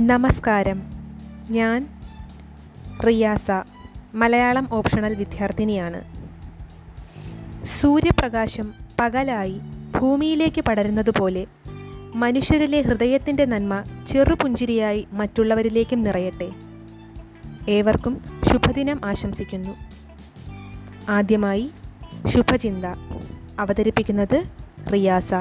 നമസ്കാരം. ഞാൻ റിയാസ മലയാളം ഓപ്ഷണൽ വിദ്യാർത്ഥിനിയാണ്. സൂര്യപ്രകാശം പകലായി ഭൂമിയിലേക്ക് പടരുന്നതുപോലെ മനുഷ്യരിലെ ഹൃദയത്തിന്റെ നന്മ ചെറുപുഞ്ചിരിയായി മറ്റുള്ളവരിലേക്കും നിറയട്ടെ. ഏവർക്കും ശുഭദിനം ആശംസിക്കുന്നു. ആദ്യമായി ശുഭചിന്ത അവതരിപ്പിക്കുന്നത് റിയാസ.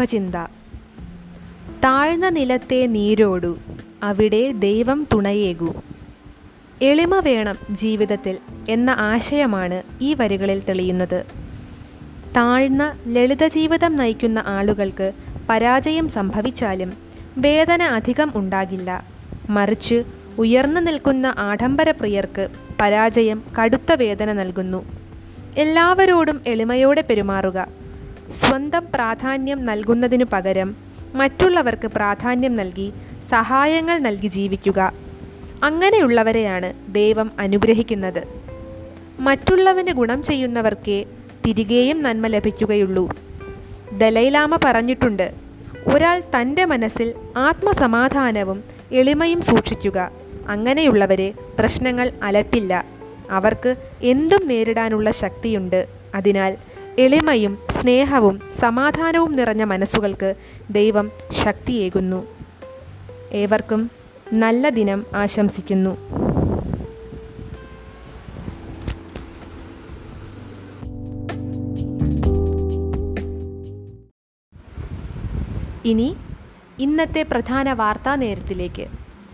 ശുഭചിന്ത താഴ്ന്ന നിലത്തെ നീരോടു അവിടെ ദൈവം തുണയേകൂ. എളിമ വേണം ജീവിതത്തിൽ എന്ന ആശയമാണ് ഈ വരികളിൽ തെളിയുന്നത്. താഴ്ന്ന ലളിത ജീവിതം നയിക്കുന്ന ആളുകൾക്ക് പരാജയം സംഭവിച്ചാലും വേദന അധികം ഉണ്ടാകില്ല. മറിച്ച് ഉയർന്നു നിൽക്കുന്ന ആഡംബരപ്രിയർക്ക് പരാജയം കടുത്ത വേദന നൽകുന്നു. എല്ലാവരോടും എളിമയോടെ പെരുമാറുക. സ്വന്തം പ്രാധാന്യം നൽകുന്നതിനു പകരം മറ്റുള്ളവർക്ക് പ്രാധാന്യം നൽകി സഹായങ്ങൾ നൽകി ജീവിക്കുക. അങ്ങനെയുള്ളവരെയാണ് ദൈവം അനുഗ്രഹിക്കുന്നത്. മറ്റുള്ളവന് ഗുണം ചെയ്യുന്നവർക്കേ തിരികെയും നന്മ ലഭിക്കുകയുള്ളൂ. ദലൈലാമ പറഞ്ഞിട്ടുണ്ട് ഒരാൾ തന്റെ മനസ്സിൽ ആത്മസമാധാനവും എളിമയും സൂക്ഷിക്കുക. അങ്ങനെയുള്ളവരെ പ്രശ്നങ്ങൾ അലട്ടില്ല. അവർക്ക് എന്തും നേരിടാനുള്ള ശക്തിയുണ്ട്. അതിനാൽ എളിമയും സ്നേഹവും സമാധാനവും നിറഞ്ഞ മനസ്സുകൾക്ക് ദൈവം ശക്തിയേകുന്നു. ഏവർക്കും നല്ല ദിനം ആശംസിക്കുന്നു. ഇനി ഇന്നത്തെ പ്രധാന വാർത്താ നേരത്തിലേക്ക്.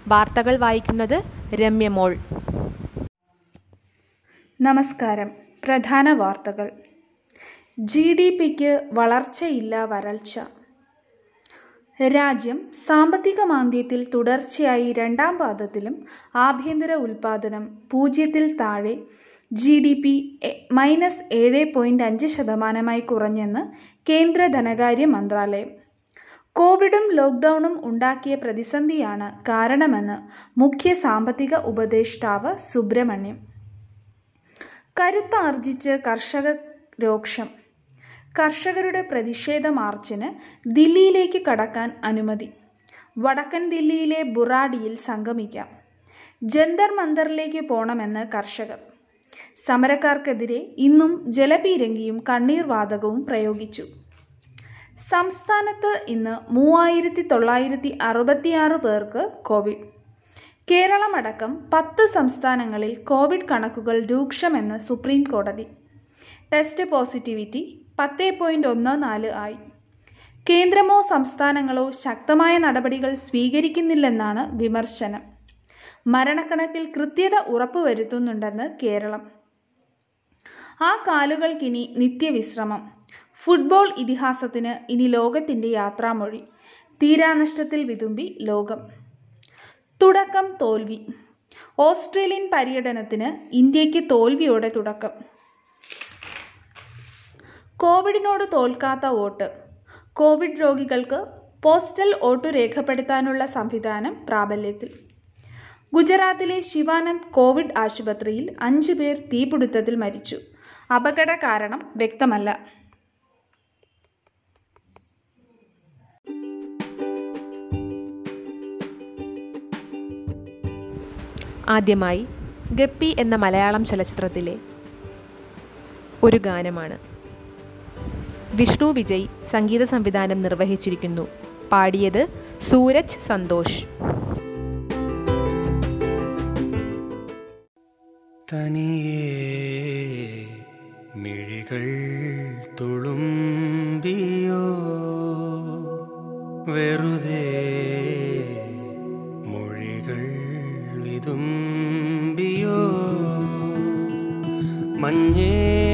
വാർത്തകൾ വായിക്കുന്നത് രമ്യമോൾ നമസ്കാരം. പ്രധാന വാർത്തകൾ. ജി ഡി പിക്ക് വളർച്ചയില്ല വരൾച്ച. രാജ്യം സാമ്പത്തിക മാന്ദ്യത്തിൽ തുടർച്ചയായി രണ്ടാം പാദത്തിലും ആഭ്യന്തര ഉൽപാദനം പൂജ്യത്തിൽ താഴെ ജി ഡി പി മൈനസ് ഏഴ് പോയിന്റ് അഞ്ച് ശതമാനമായി കുറഞ്ഞെന്ന് കേന്ദ്ര ധനകാര്യ മന്ത്രാലയം. കോവിഡും ലോക്ക്ഡൗണും ഉണ്ടാക്കിയ പ്രതിസന്ധിയാണ് കാരണമെന്ന് മുഖ്യ സാമ്പത്തിക ഉപദേഷ്ടാവ് സുബ്രഹ്മണ്യം. കരുത്താർജിച്ച് കർഷക രോക്ഷം. കർഷകരുടെ പ്രതിഷേധ മാർച്ചിന് ദില്ലിയിലേക്ക് കടക്കാൻ അനുമതി. വടക്കൻ ദില്ലിയിലെ ബുറാഡിയിൽ സംഗമിക്കാം. ജന്തർ മന്ദറിലേക്ക് പോണമെന്ന് കർഷകർ. സമരക്കാർക്കെതിരെ ഇന്നും ജലപീരങ്കിയും കണ്ണീർ വാതകവും പ്രയോഗിച്ചു. സംസ്ഥാനത്ത് ഇന്ന് മൂവായിരത്തി തൊള്ളായിരത്തി അറുപത്തിയാറ് പേർക്ക് കോവിഡ്. കേരളമടക്കം പത്ത് സംസ്ഥാനങ്ങളിൽ കോവിഡ് കണക്കുകൾ രൂക്ഷമെന്ന് സുപ്രീം കോടതി ടെസ്റ്റ് പോസിറ്റിവിറ്റി പത്ത് പോയിന്റ് ഒന്ന് നാല് ആയി. കേന്ദ്രമോ സംസ്ഥാനങ്ങളോ ശക്തമായ നടപടികൾ സ്വീകരിക്കുന്നില്ലെന്നാണ് വിമർശനം. മരണക്കണക്കിൽ കൃത്യത ഉറപ്പുവരുത്തുന്നുണ്ടെന്ന് കേരളം. ആ കാലുകൾക്കിനി നിത്യവിശ്രമം. ഫുട്ബോൾ ഇതിഹാസത്തിന് ഇനി ലോകത്തിന്റെ യാത്രാമൊഴി. തീരാനഷ്ടത്തിൽ വിതുമ്പി ലോകം. തുടക്കം തോൽവി. ഓസ്ട്രേലിയൻ പര്യടനത്തിന് ഇന്ത്യയ്ക്ക് തോൽവിയോടെ തുടക്കം. കോവിഡിനോട് തോൽക്കാത്ത വോട്ട്. കോവിഡ് രോഗികൾക്ക് പോസ്റ്റൽ വോട്ട് രേഖപ്പെടുത്താനുള്ള സംവിധാനം പ്രാബല്യത്തിൽ. ഗുജറാത്തിലെ ശിവാനന്ദ് കോവിഡ് ആശുപത്രിയിൽ അഞ്ചു പേർ തീപിടുത്തത്തിൽ മരിച്ചു. അപകട കാരണം വ്യക്തമല്ല. ആദ്യമായി ഗപ്പി എന്ന മലയാളം ചലച്ചിത്രത്തിലെ ഒരു ഗാനമാണ്. വിഷ്ണു വിജയ് സംഗീത സംവിധാനം നിർവഹിച്ചിരിക്കുന്നു. പാടിയത് സൂരജ് സന്തോഷ്. തനിയേ മിഴികൾ തുളുമ്പിയോ? വെറുതെ മൊഴികൾ വിതുമ്പിയോ? മഞ്ഞേറും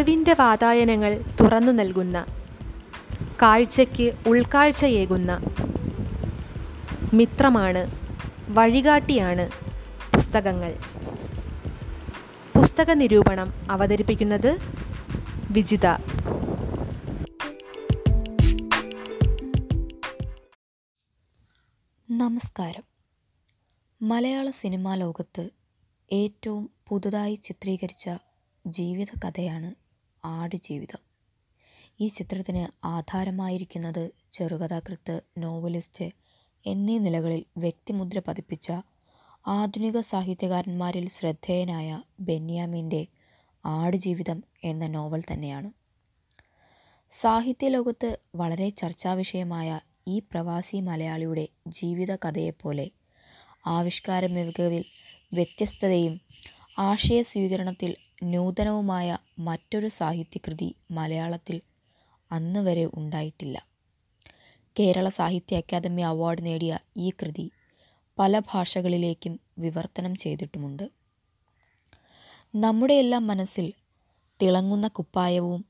അറിവിന്റെ വാതായനങ്ങൾ തുറന്നു നൽകുന്ന കാഴ്ചയ്ക്ക് ഉൾക്കാഴ്ചയേകുന്ന മിത്രമാണ് വഴികാട്ടിയാണ് പുസ്തകങ്ങൾ. പുസ്തക നിരൂപണം അവതരിപ്പിക്കുന്നത് വിജിത. നമസ്കാരം. മലയാള സിനിമാ ലോകത്ത് ഏറ്റവും പുതുതായി ചിത്രീകരിച്ച ജീവിത കഥയാണ് ആടുജീവിതം. ഈ ചിത്രത്തിന് ആധാരമായിരിക്കുന്നത് ചെറുകഥാകൃത്ത് നോവലിസ്റ്റ് എന്നീ നിലകളിൽ വ്യക്തിമുദ്ര പതിപ്പിച്ച ആധുനിക സാഹിത്യകാരന്മാരിൽ ശ്രദ്ധേയനായ ബെന്യാമിന്റെ ആടുജീവിതം എന്ന നോവൽ തന്നെയാണ്. സാഹിത്യ സാഹിത്യലോകത്ത് വളരെ ചർച്ചാവിഷയമായ ഈ പ്രവാസി മലയാളിയുടെ ജീവിത കഥയെപ്പോലെ ആവിഷ്കാര മികവിൽ വ്യത്യസ്തതയും ആശയ സ്വീകരണത്തിൽ നൂതനവുമായ മറ്റൊരു സാഹിത്യകൃതി മലയാളത്തിൽ അന്ന് വരെ ഉണ്ടായിട്ടില്ല. കേരള സാഹിത്യ അക്കാദമി അവാർഡ് നേടിയ ഈ കൃതി പല ഭാഷകളിലേക്കും വിവർത്തനം ചെയ്തിട്ടുമുണ്ട്. നമ്മുടെയെല്ലാം മനസ്സിൽ തിളങ്ങുന്ന കുപ്പായവും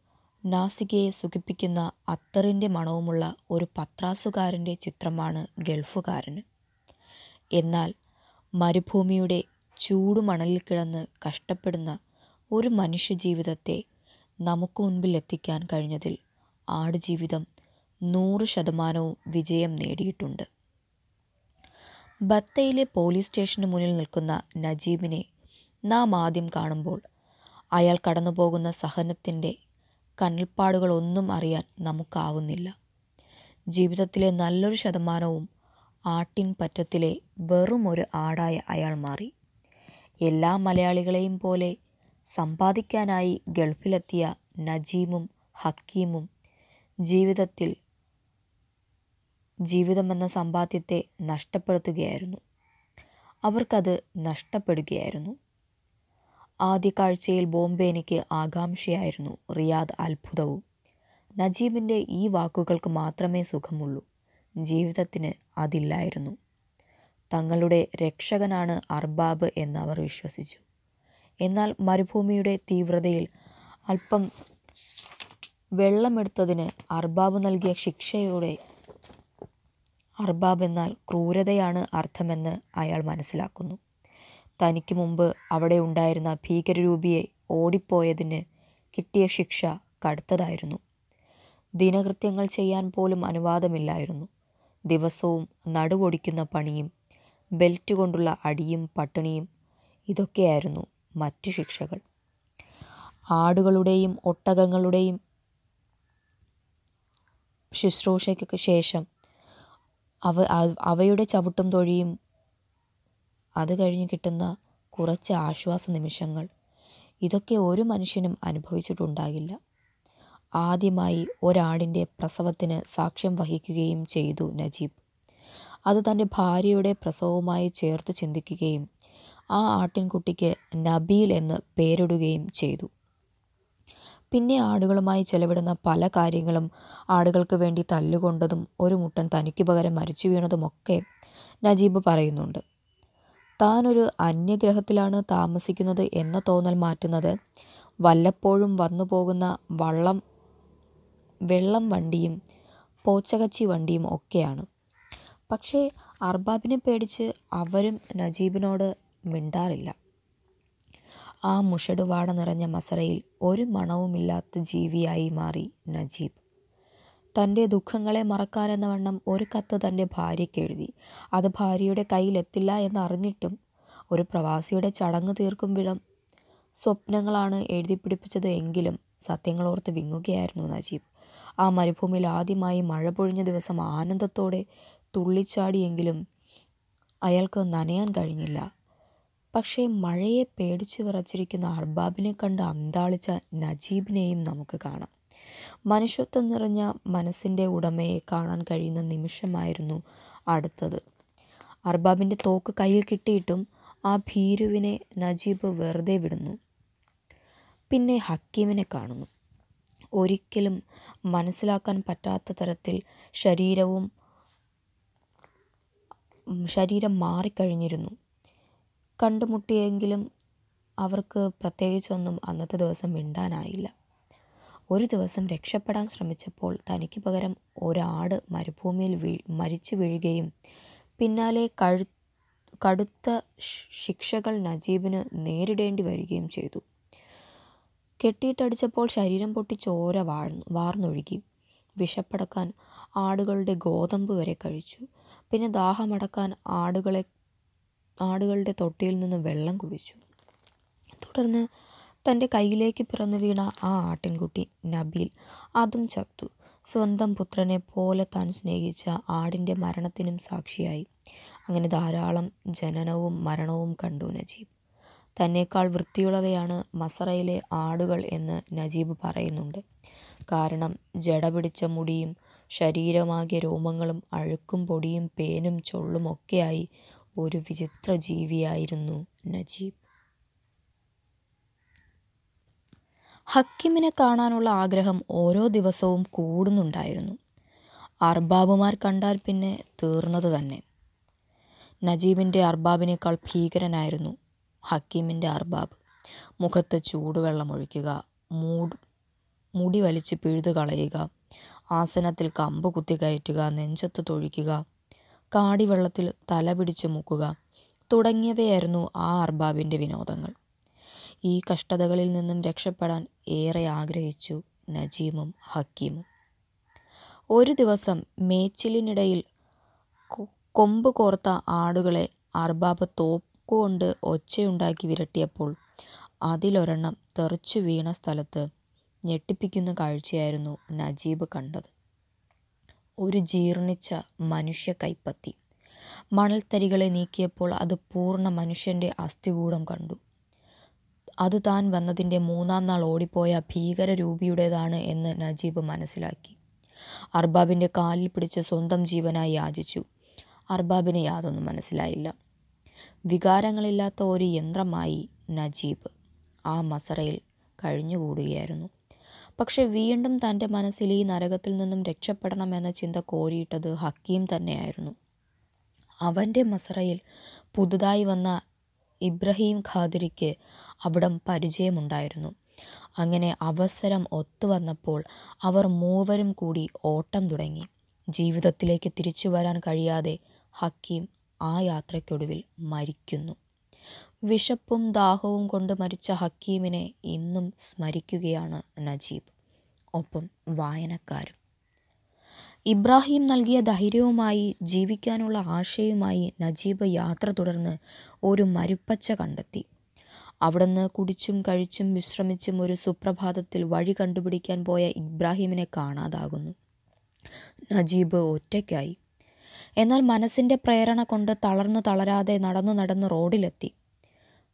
നാസികയെ സുഖിപ്പിക്കുന്ന അത്തറിന്റെ മണവുമുള്ള ഒരു പത്രാസുകാരന്റെ ചിത്രമാണ് ഗൾഫുകാരന് എന്നാൽ മരുഭൂമിയുടെ ചൂടുമണലിൽ കിടന്ന് കഷ്ടപ്പെടുന്ന ഒരു മനുഷ്യജീവിതത്തെ നമുക്ക് മുൻപിൽ എത്തിക്കാൻ കഴിഞ്ഞതിൽ ആടുജീവിതം നൂറ് ശതമാനവും വിജയം നേടിയിട്ടുണ്ട്. ബത്തയിലെ പോലീസ് സ്റ്റേഷന് മുന്നിൽ നിൽക്കുന്ന നജീബിനെ നാം ആദ്യം കാണുമ്പോൾ അയാൾ കടന്നുപോകുന്ന സഹനത്തിന്റെ കണ്ണൽപ്പാടുകളൊന്നും അറിയാൻ നമുക്കാവുന്നില്ല. ജീവിതത്തിലെ നല്ലൊരു ശതമാനവും ആട്ടിൻ പറ്റത്തിലെ വെറും ഒരു ആടായ അയാൾ മാറി. എല്ലാ മലയാളികളെയും പോലെ സമ്പാദിക്കാനായി ഗൾഫിലെത്തിയ നജീമും ഹക്കീമും ജീവിതത്തിൽ ജീവിതമെന്ന സമ്പാദ്യത്തെ നഷ്ടപ്പെടുത്തുകയായിരുന്നു. അവർക്കത് നഷ്ടപ്പെടുകയായിരുന്നു. ആദ്യ കാഴ്ചയിൽ ബോംബെ എനിക്ക് ആകാംക്ഷയായിരുന്നു. റിയാദ് അത്ഭുതവും. നജീബിന്റെ ഈ വാക്കുകൾക്ക് മാത്രമേ സുഖമുള്ളൂ. ജീവിതത്തിന് അതില്ലായിരുന്നു. തങ്ങളുടെ രക്ഷകനാണ് അർബാബ് എന്ന് അവർ വിശ്വസിച്ചു. എന്നാൽ മരുഭൂമിയുടെ തീവ്രതയിൽ അല്പം വെള്ളമെടുത്തതിന് അർബാബ് നൽകിയ ശിക്ഷയോടെ അർബാബ് എന്നാൽ ക്രൂരതയാണ് അർത്ഥമെന്ന് അയാൾ മനസ്സിലാക്കുന്നു. തനിക്ക് മുമ്പ് അവിടെ ഉണ്ടായിരുന്ന ഭീകരരൂപിയെ ഓടിപ്പോയതിന് കിട്ടിയ ശിക്ഷ കടുത്തതായിരുന്നു. ദിനകൃത്യങ്ങൾ ചെയ്യാൻ പോലും അനുവാദമില്ലായിരുന്നു. ദിവസവും നടുവൊടിക്കുന്ന പണിയും ബെൽറ്റ് കൊണ്ടുള്ള അടിയും പട്ടിണിയും ഇതൊക്കെയായിരുന്നു. മറ്റു ശിക്ഷകൾ. ആടുകളുടെയും ഒട്ടകങ്ങളുടെയും ശുശ്രൂഷയ്ക്ക് ശേഷം അവ അവയുടെ ചവിട്ടും തൊഴിയും അത് കഴിഞ്ഞ് കിട്ടുന്ന കുറച്ച് ആശ്വാസ നിമിഷങ്ങൾ. ഇതൊക്കെ ഒരു മനുഷ്യനും അനുഭവിച്ചിട്ടുണ്ടാകില്ല. ആദ്യമായി ഒരാടിന്റെ പ്രസവത്തിന് സാക്ഷ്യം വഹിക്കുകയും ചെയ്തു നജീബ്. അത് തന്റെ ഭാര്യയുടെ പ്രസവവുമായി ചേർത്ത് ചിന്തിക്കുകയും ആ ആട്ടിൻകുട്ടിക്ക് നബീൽ എന്ന് പേരിടുകയും ചെയ്തു. പിന്നെ ആടുകളുമായി ചെലവിടുന്ന പല കാര്യങ്ങളും ആടുകൾക്ക് വേണ്ടി തല്ലുകൊണ്ടതും ഒരു മുട്ടൻ തനിക്ക് പകരം മരിച്ചു വീണതുമൊക്കെ നജീബ് പറയുന്നുണ്ട്. താനൊരു അന്യഗ്രഹത്തിലാണ് താമസിക്കുന്നത് എന്ന തോന്നൽ മാറ്റുന്നത് വല്ലപ്പോഴും വന്നു പോകുന്ന വള്ളം വെള്ളം വണ്ടിയും പോച്ചകച്ചി വണ്ടിയും ഒക്കെയാണ്. പക്ഷേ അർബാബിനെ പേടിച്ച് അവരും നജീബിനോട് മിണ്ടാറില്ല. ആ മുഷടുവാട നിറഞ്ഞ മസറയിൽ ഒരു മണവുമില്ലാത്ത ജീവിയായി മാറി നജീബ്. തന്റെ ദുഃഖങ്ങളെ മറക്കാനെന്ന വണ്ണം ഒരു കത്ത് തന്റെ ഭാര്യയ്ക്ക് എഴുതി. അത് ഭാര്യയുടെ കയ്യിലെത്തില്ല എന്നറിഞ്ഞിട്ടും ഒരു പ്രവാസിയുടെ ചടങ്ങ് തീർക്കും വിധം സ്വപ്നങ്ങളാണ് എഴുതി പിടിപ്പിച്ചത് എങ്കിലും സത്യങ്ങളോർത്ത് വിങ്ങുകയായിരുന്നു നജീബ്. ആ മരുഭൂമിയിൽ ആദ്യമായി മഴ പൊഴിഞ്ഞ ദിവസം ആനന്ദത്തോടെ തുള്ളിച്ചാടിയെങ്കിലും അയാൾക്ക് നനയാൻ കഴിഞ്ഞില്ല. പക്ഷേ മഴയെ പേടിച്ചു വിറച്ചിരിക്കുന്ന അർബാബിനെ കണ്ട് അന്താളിച്ച നജീബിനെയും നമുക്ക് കാണാം. മനുഷ്യത്വം നിറഞ്ഞ മനസ്സിന്റെ ഉടമയെ കാണാൻ കഴിയുന്ന നിമിഷമായിരുന്നു അടുത്തത്. അർബാബിന്റെ തോക്ക് കയ്യിൽ കിട്ടിയിട്ടും ആ ഭീരുവിനെ നജീബ് വെറുതെ വിടുന്നു. പിന്നെ ഹക്കീമിനെ കാണുന്നു. ഒരിക്കലും മനസ്സിലാക്കാൻ പറ്റാത്ത തരത്തിൽ ശരീരവും ശരീരം മാറിക്കഴിഞ്ഞിരുന്നു. കണ്ടുമുട്ടിയെങ്കിലും അവർക്ക് പ്രത്യേകിച്ചൊന്നും അന്നത്തെ ദിവസം മിണ്ടാനായില്ല. ഒരു ദിവസം രക്ഷപ്പെടാൻ ശ്രമിച്ചപ്പോൾ തനിക്ക് പകരം ഒരാട് മരുഭൂമിയിൽ വീ മരിച്ചു വീഴുകയും പിന്നാലെ കഴു കടുത്ത ശിക്ഷകൾ നജീബിന് നേരിടേണ്ടി വരികയും ചെയ്തു. കെട്ടിയിട്ടടിച്ചപ്പോൾ ശരീരം പൊട്ടി ചോര വാഴ്ന്നു വാർന്നൊഴുകി. വിഷപ്പടക്കാൻ ആടുകളുടെ ഗോതമ്പ് വരെ കഴിച്ചു. പിന്നെ ദാഹമടക്കാൻ ആടുകളെ ആടുകളുടെ തൊട്ടിയിൽ നിന്ന് വെള്ളം കുടിച്ചു. തുടർന്ന് തന്റെ കയ്യിലേക്ക് പിറന്നു വീണ ആ ആട്ടിൻകുട്ടി നബീൽ അതും ചത്തു. സ്വന്തം പുത്രനെ പോലെ താൻ സ്നേഹിച്ച ആടിന്റെ മരണത്തിനും സാക്ഷിയായി. അങ്ങനെ ധാരാളം ജനനവും മരണവും കണ്ടു നജീബ്. തന്നേക്കാൾ വൃത്തിയുള്ളവയാണ് മസറയിലെ ആടുകൾ എന്ന് നജീബ് പറയുന്നുണ്ട്. കാരണം ജട പിടിച്ച മുടിയും ശരീരമാകിയ രോമങ്ങളും അഴുക്കും പൊടിയും പേനും ചൊള്ളും ഒക്കെയായി ഒരു വിചിത്ര ജീവിയായിരുന്നു നജീബ്. ഹക്കിമിനെ കാണാനുള്ള ആഗ്രഹം ഓരോ ദിവസവും കൂടുന്നുണ്ടായിരുന്നു. അർബാബുമാർ കണ്ടാൽ പിന്നെ തീർന്നത് തന്നെ. നജീബിന്റെ അർബാബിനേക്കാൾ ഭീകരനായിരുന്നു ഹക്കീമിന്റെ അർബാബ്. മുഖത്ത് ചൂടുവെള്ളം ഒഴിക്കുക മൂട് മുടി വലിച്ച് പിഴുതു കളയുക ആസനത്തിൽ കമ്പ് കുത്തി കയറ്റുക നെഞ്ചത്ത് തൊഴിക്കുക കാടിവെള്ളത്തിൽ തല പിടിച്ച് മുക്കുക. തുടങ്ങിയവയായിരുന്നു ആ അർബാബിന്റെ വിനോദങ്ങൾ. ഈ കഷ്ടതകളിൽ നിന്നും രക്ഷപ്പെടാൻ ഏറെ ആഗ്രഹിച്ചു നജീമും ഹക്കീമും. ഒരു ദിവസം മേച്ചിലിനിടയിൽ കൊമ്പ് കോർത്ത ആടുകളെ അർബാബ് തോക്കുകൊണ്ട് ഒച്ചയുണ്ടാക്കി വിരട്ടിയപ്പോൾ അതിലൊരെണ്ണം തെറിച്ചു വീണ സ്ഥലത്ത് ഞെട്ടിപ്പിക്കുന്ന കാഴ്ചയായിരുന്നു നജീബ് കണ്ടത്. ഒരു ജീർണിച്ച മനുഷ്യ കൈപ്പത്തി. മണൽത്തരികളെ നീക്കിയപ്പോൾ അത് പൂർണ മനുഷ്യന്റെ അസ്ഥികൂടം കണ്ടു. അത് താൻ വന്നതിന്റെ മൂന്നാം നാൾ ഓടിപ്പോയ ഭീകരരൂപിയുടേതാണ് എന്ന് നജീബ് മനസ്സിലാക്കി. അർബാബിന്റെ കാലിൽ പിടിച്ച് സ്വന്തം ജീവനായി യാചിച്ചു. അർബാബിന് യാതൊന്നും മനസ്സിലായില്ല. വികാരങ്ങളില്ലാത്ത ഒരു യന്ത്രമായി നജീബ് ആ മസറയിൽ കഴിഞ്ഞുകൂടുകയായിരുന്നു. പക്ഷെ വീണ്ടും തന്റെ മനസ്സിൽ ഈ നരകത്തിൽ നിന്നും രക്ഷപ്പെടണമെന്ന ചിന്ത കോരിയിട്ടത് ഹക്കീം തന്നെയായിരുന്നു. അവന്റെ മസറയിൽ പുതുതായി വന്ന ഇബ്രഹീം ഖാദിരിക്ക് അവിടം പരിചയമുണ്ടായിരുന്നു. അങ്ങനെ അവസരം ഒത്തുവന്നപ്പോൾ അവർ മൂവരും കൂടി ഓട്ടം തുടങ്ങി. ജീവിതത്തിലേക്ക് തിരിച്ചു വരാൻ കഴിയാതെ ഹക്കീം ആ യാത്രയ്ക്കൊടുവിൽ മരിക്കുന്നു. വിശപ്പും ദാഹവും കൊണ്ട് മരിച്ച ഹക്കീമിനെ ഇന്നും സ്മരിക്കുകയാണ് നജീബ് ഒപ്പം വായനക്കാരും. ഇബ്രാഹിം നൽകിയ ധൈര്യവുമായി ജീവിക്കാനുള്ള ആശയുമായി നജീബ് യാത്ര തുടർന്ന് ഒരു മരുപ്പച്ച കണ്ടെത്തി. അവിടുന്ന് കുടിച്ചും കഴിച്ചും വിശ്രമിച്ചും ഒരു സുപ്രഭാതത്തിൽ വഴി കണ്ടുപിടിക്കാൻ പോയ ഇബ്രാഹിമിനെ കാണാതാകുന്നു. നജീബ് ഒറ്റയ്ക്കായി. എന്നാൽ മനസ്സിന്റെ പ്രേരണ കൊണ്ട് തളർന്നു തളരാതെ നടന്നു നടന്ന് റോഡിലെത്തി.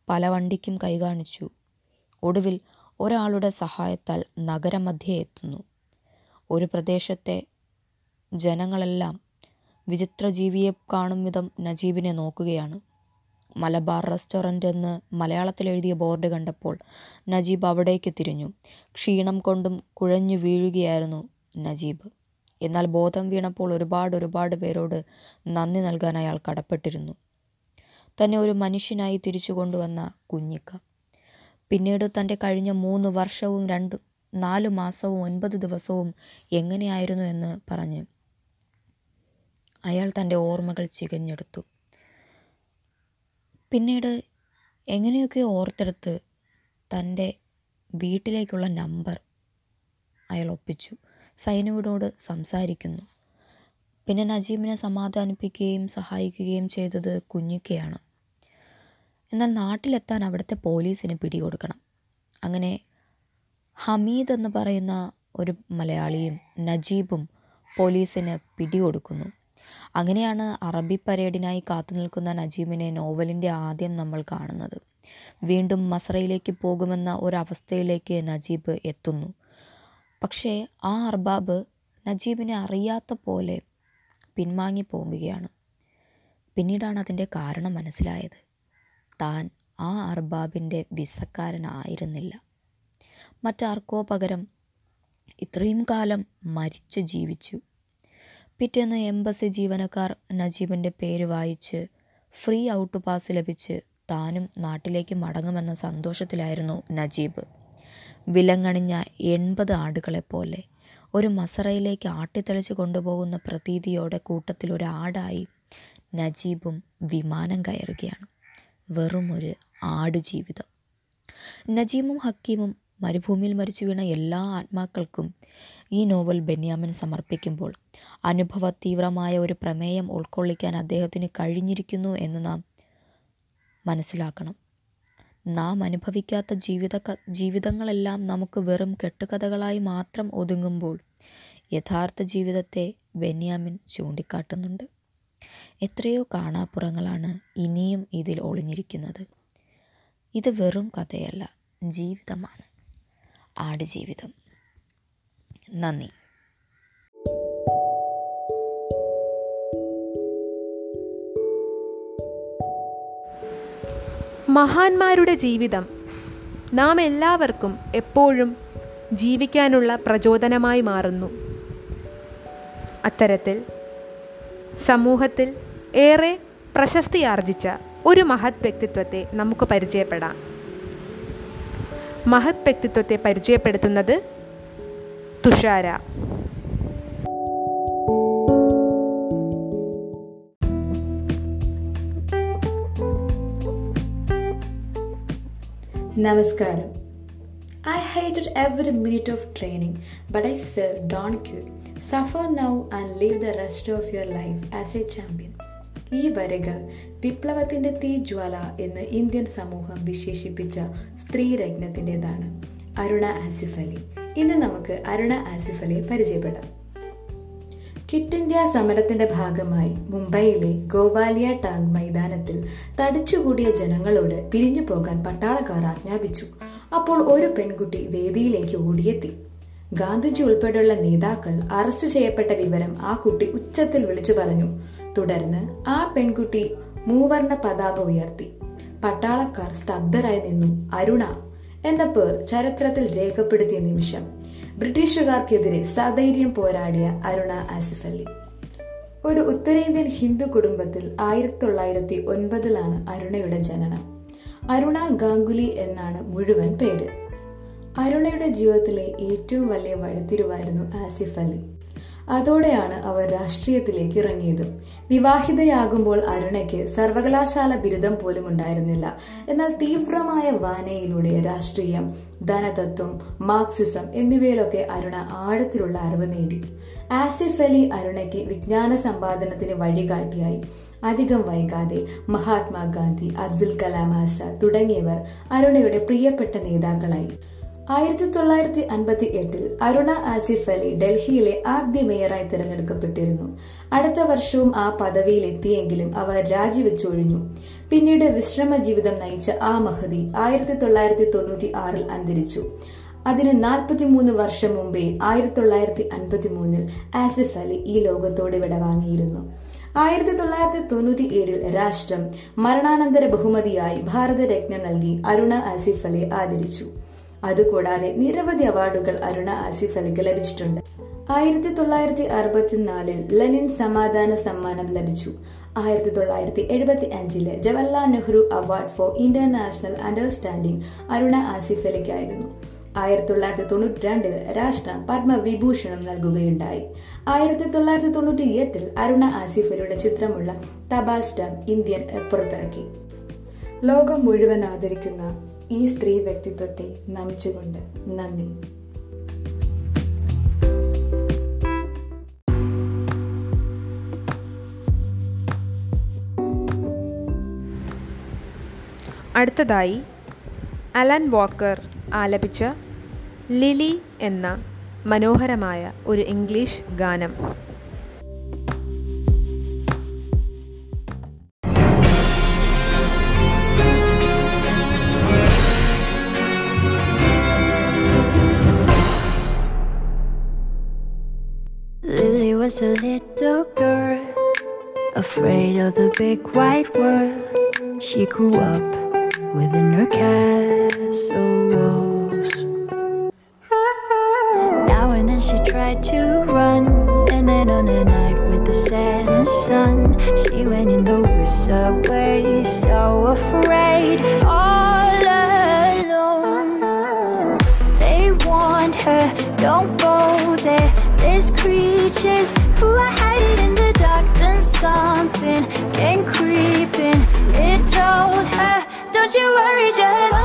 പല വണ്ടിക്കും കൈകാണിച്ചു ഒടുവിൽ ഒരാളുടെ സഹായത്താൽ നഗരമധ്യേ എത്തുന്നു. ഒരു പ്രദേശത്തെ ജനങ്ങളെല്ലാം വിചിത്രജീവിയെ കാണും വിധം നജീബിനെ നോക്കുകയാണ്. മലബാർ റെസ്റ്റോറന്റ് എന്ന് മലയാളത്തിൽ എഴുതിയ ബോർഡ് കണ്ടപ്പോൾ നജീബ് അവിടേക്ക് തിരിഞ്ഞു. ക്ഷീണം കൊണ്ടും കുഴഞ്ഞു വീഴുകയായിരുന്നു നജീബ്. എന്നാൽ ബോധം വീണപ്പോൾ ഒരുപാട് ഒരുപാട് പേരോട് നന്ദി നൽകാൻ അയാൾ കടപ്പെട്ടിരുന്നു. തന്നെ ഒരു മനുഷ്യനായി തിരിച്ചു കൊണ്ടുവന്ന കുഞ്ഞിക്ക. പിന്നീട് തന്റെ കഴിഞ്ഞ മൂന്ന് വർഷവും രണ്ട് നാല് മാസവും ഒൻപത് ദിവസവും എങ്ങനെയായിരുന്നു എന്ന് പറഞ്ഞ് അയാൾ തന്റെ ഓർമ്മകൾ ചികഞ്ഞെടുത്തു. പിന്നീട് എങ്ങനെയൊക്കെ ഓർത്തെടുത്ത് തന്റെ വീട്ടിലേക്കുള്ള നമ്പർ അയാൾ ഒപ്പിച്ചു. സൈനുവിനോട് സംസാരിക്കുന്നു. പിന്നെ നജീബിനെ സമാധാനിപ്പിക്കുകയും സഹായിക്കുകയും ചെയ്തത് കുഞ്ഞിക്കയാണ്. എന്നാൽ നാട്ടിലെത്താൻ അവിടുത്തെ പോലീസിന് പിടികൊടുക്കണം. അങ്ങനെ ഹമീദ് എന്ന് പറയുന്ന ഒരു മലയാളിയും നജീബും പോലീസിന് പിടികൊടുക്കുന്നു. അങ്ങനെയാണ് അറബി പരേഡിനായി കാത്തുനിൽക്കുന്ന നജീബിനെ നോവലിന്റെ ആദ്യം നമ്മൾ കാണുന്നത്. വീണ്ടും മസറയിലേക്ക് പോകുമെന്ന ഒരവസ്ഥയിലേക്ക് നജീബ് എത്തുന്നു. പക്ഷേ ആ അർബാബ് നജീബിനെ അറിയാത്ത പോലെ പിൻവാങ്ങി പോകുകയാണ് പിന്നീടാണ് അതിന്റെ കാരണം മനസ്സിലായത്. താൻ ആ അർബാബിന്റെ വിസക്കാരനായിരുന്നില്ല. മറ്റാർക്കോ പകരം ഇത്രയും കാലം മരിച്ചു ജീവിച്ചു. പിറ്റേന്ന് എംബസി ജീവനക്കാർ നജീബിന്റെ പേര് വായിച്ച് ഫ്രീ ഔട്ട് പാസ് ലഭിച്ച് താനും നാട്ടിലേക്ക് മടങ്ങുമെന്ന സന്തോഷത്തിലായിരുന്നു നജീബ്. വിലങ്ങണിഞ്ഞ എൺപത് ആടുകളെപ്പോലെ ഒരു മസറയിലേക്ക് ആട്ടിത്തെളിച്ച് കൊണ്ടുപോകുന്ന പ്രതീതിയോടെ കൂട്ടത്തിൽ ഒരാടായി നജീബും വിമാനം കയറുകയാണ്. വെറും ഒരു ആടുജീവിതം. നജീമും ഹക്കീമും മരുഭൂമിയിൽ മരിച്ചു വീണ എല്ലാ ആത്മാക്കൾക്കും ഈ നോവൽ ബെന്യാമിൻ സമർപ്പിക്കുമ്പോൾ അനുഭവ തീവ്രമായ ഒരു പ്രമേയം ഉൾക്കൊള്ളിക്കാൻ അദ്ദേഹത്തിന് കഴിഞ്ഞിരിക്കുന്നു എന്ന് നാം മനസ്സിലാക്കണം. നാം അനുഭവിക്കാത്ത ജീവിത ജീവിതങ്ങളെല്ലാം നമുക്ക് വെറും കെട്ടുകഥകളായി മാത്രം ഒതുങ്ങുമ്പോൾ യഥാർത്ഥ ജീവിതത്തെ ബെന്യാമിൻ ചൂണ്ടിക്കാട്ടുന്നുണ്ട്. എത്രയോ കാണാപ്പുറങ്ങളാണ് ഇനിയും ഇതിൽ ഒളിഞ്ഞിരിക്കുന്നത്. ഇത് വെറും കഥയല്ല ജീവിതമാണ്. ആടുജീവിതം. നന്ദി. മഹാന്മാരുടെ ജീവിതം. നാം എല്ലാവർക്കും എപ്പോഴും ജീവിക്കാനുള്ള പ്രചോദനമായി മാറുന്നു. അത്തരത്തിൽ സമൂഹത്തിൽ ഏറെ പ്രശസ്തി ആർജിച്ച ഒരു മഹത് വ്യക്തിത്വത്തെ നമുക്ക് പരിചയപ്പെടാം. മഹത് വ്യക്തിത്വത്തെ പരിചയപ്പെടുത്തുന്നത് തുഷാര. നമസ്കാരം. I hated every minute of training but I serve don't quit. Suffer now and live the rest of your life as a champion ഈ വരകൾ വിപ്ലവത്തിന്റെ തീജ്വാല എന്ന് ഇന്ത്യൻ സമൂഹം വിശേഷിപ്പിച്ച സ്ത്രീരത്നത്തിന്റെതാണ്. അരുണ ആസിഫ് അലി. ഇന്ന് നമുക്ക് അരുണ ആസിഫ് അലിയെ പരിചയപ്പെടാം. ക്വിറ്റ് ഇന്ത്യ സമരത്തിന്റെ ഭാഗമായി മുംബൈയിലെ ഗോവാലിയ ടാങ്ക് മൈതാനത്തിൽ തടിച്ചുകൂടിയ ജനങ്ങളോട് പിരിഞ്ഞു പോകാൻ പട്ടാളക്കാർ ആജ്ഞാപിച്ചു. അപ്പോൾ ഒരു പെൺകുട്ടി വേദിയിലേക്ക് ഓടിയെത്തി. ഗാന്ധിജി ഉൾപ്പെടെയുള്ള നേതാക്കൾ അറസ്റ്റ് ചെയ്യപ്പെട്ട വിവരം ആ കുട്ടി ഉച്ചത്തിൽ വിളിച്ചു പറഞ്ഞു. തുടർന്ന് ആ പെൺകുട്ടി മൂവർണ പതാക ഉയർത്തി. പട്ടാളക്കാർ സ്തബ്ധരായി നിന്നു. അരുണ എന്ന പേർ ചരിത്രത്തിൽ രേഖപ്പെടുത്തിയ നിമിഷം ബ്രിട്ടീഷുകാർക്കെതിരെ സധൈര്യം പോരാടിയ അരുണ ആസിഫ് അലി. ഒരു ഉത്തരേന്ത്യൻ ഹിന്ദു കുടുംബത്തിൽ ആയിരത്തി തൊള്ളായിരത്തി ഒൻപതിലാണ് അരുണയുടെ ജനനം. അരുണ ഗാംഗുലി എന്നാണ് മുഴുവൻ പേര്. അരുണയുടെ ജീവിതത്തിലെ ഏറ്റവും വലിയ വഴിത്തിരിവായിരുന്നു ആസിഫ് അലി. അതോടെയാണ് അവർ രാഷ്ട്രീയത്തിലേക്ക് ഇറങ്ങിയത്. വിവാഹിതയാകുമ്പോൾ അരുണയ്ക്ക് സർവകലാശാല ബിരുദം പോലും ഉണ്ടായിരുന്നില്ല. എന്നാൽ തീവ്രമായ വായനയിലൂടെ രാഷ്ട്രീയം ധനതത്വം മാർക്സിസം എന്നിവയിലൊക്കെ അരുണ ആഴത്തിലുള്ള അറിവ് നേടി. ആസിഫ് അലി അരുണയ്ക്ക് വിജ്ഞാന സമ്പാദനത്തിന് വഴികാട്ടിയായി അധികം വൈകാതെ മഹാത്മാഗാന്ധി അബ്ദുൽ കലാം ആസാദ് തുടങ്ങിയവർ അരുണയുടെ പ്രിയപ്പെട്ട നേതാക്കളായി. ആയിരത്തി തൊള്ളായിരത്തി അൻപത്തി എട്ടിൽ അരുണ ആസിഫ് അലി ഡൽഹിയിലെ ആദ്യ മേയറായി തിരഞ്ഞെടുക്കപ്പെട്ടിരുന്നു. അടുത്ത വർഷവും ആ പദവിയിലെത്തിയെങ്കിലും അവർ രാജിവെച്ചൊഴിഞ്ഞു. പിന്നീട് വിശ്രമ ജീവിതം നയിച്ച ആ മഹതി ആയിരത്തി തൊള്ളായിരത്തി തൊണ്ണൂറ്റി ആറിൽ അന്തരിച്ചു. അതിന് നാൽപ്പത്തിമൂന്ന് വർഷം മുമ്പേ ആയിരത്തി തൊള്ളായിരത്തി അൻപത്തി മൂന്നിൽ ആസിഫ് അലി ഈ ലോകത്തോട് വിടവാങ്ങിയിരുന്നു. ആയിരത്തി തൊള്ളായിരത്തി തൊണ്ണൂറ്റി ഏഴിൽ രാഷ്ട്രം മരണാനന്തര ബഹുമതിയായി ഭാരതരത്ന നൽകി അരുണ ആസിഫ് അലി ആദരിച്ചു. അതുകൂടാതെ നിരവധി അവാർഡുകൾ അരുണ ആസിഫ് അലിക്ക് ലഭിച്ചിട്ടുണ്ട്. ആയിരത്തി തൊള്ളായിരത്തി അറുപത്തിനാലിൽ ലെനിൻ സമാധാന സമ്മാനം ലഭിച്ചു. ആയിരത്തി തൊള്ളായിരത്തി എഴുപത്തി അഞ്ചിൽ Jawaharlal Nehru award for international understanding Aruna Asaf അലിക്കായിരുന്നു. ആയിരത്തി തൊള്ളായിരത്തി തൊണ്ണൂറ്റി രണ്ടിൽ രാഷ്ട്രം പത്മവിഭൂഷണം നൽകുകയുണ്ടായി. ആയിരത്തി തൊള്ളായിരത്തി തൊണ്ണൂറ്റി എട്ടിൽ അരുണ ആസിഫലിയുടെ ചിത്രമുള്ള തപാൽ സ്റ്റാമ്പ് ഇന്ത്യൻ പുറത്തിറക്കി. ലോകം മുഴുവൻ ആദരിക്കുന്ന ഈ സ്ത്രീ വ്യക്തിത്വത്തെ നമിച്ചുകൊണ്ട് നന്ദി. അടുത്തതായി അലൻ വാക്കർ ആലപിച്ച ലിലി എന്ന മനോഹരമായ ഒരു ഇംഗ്ലീഷ് ഗാനം. Was a little girl, afraid of the big white world. She grew up within her castle walls. Now and then she tried to run, and then on a night with the setting sun, she went in the woods away, so afraid, all alone. They warned her, don't go there. There's creatures who in the dark. Then something came creeping. It told her, don't you worry, just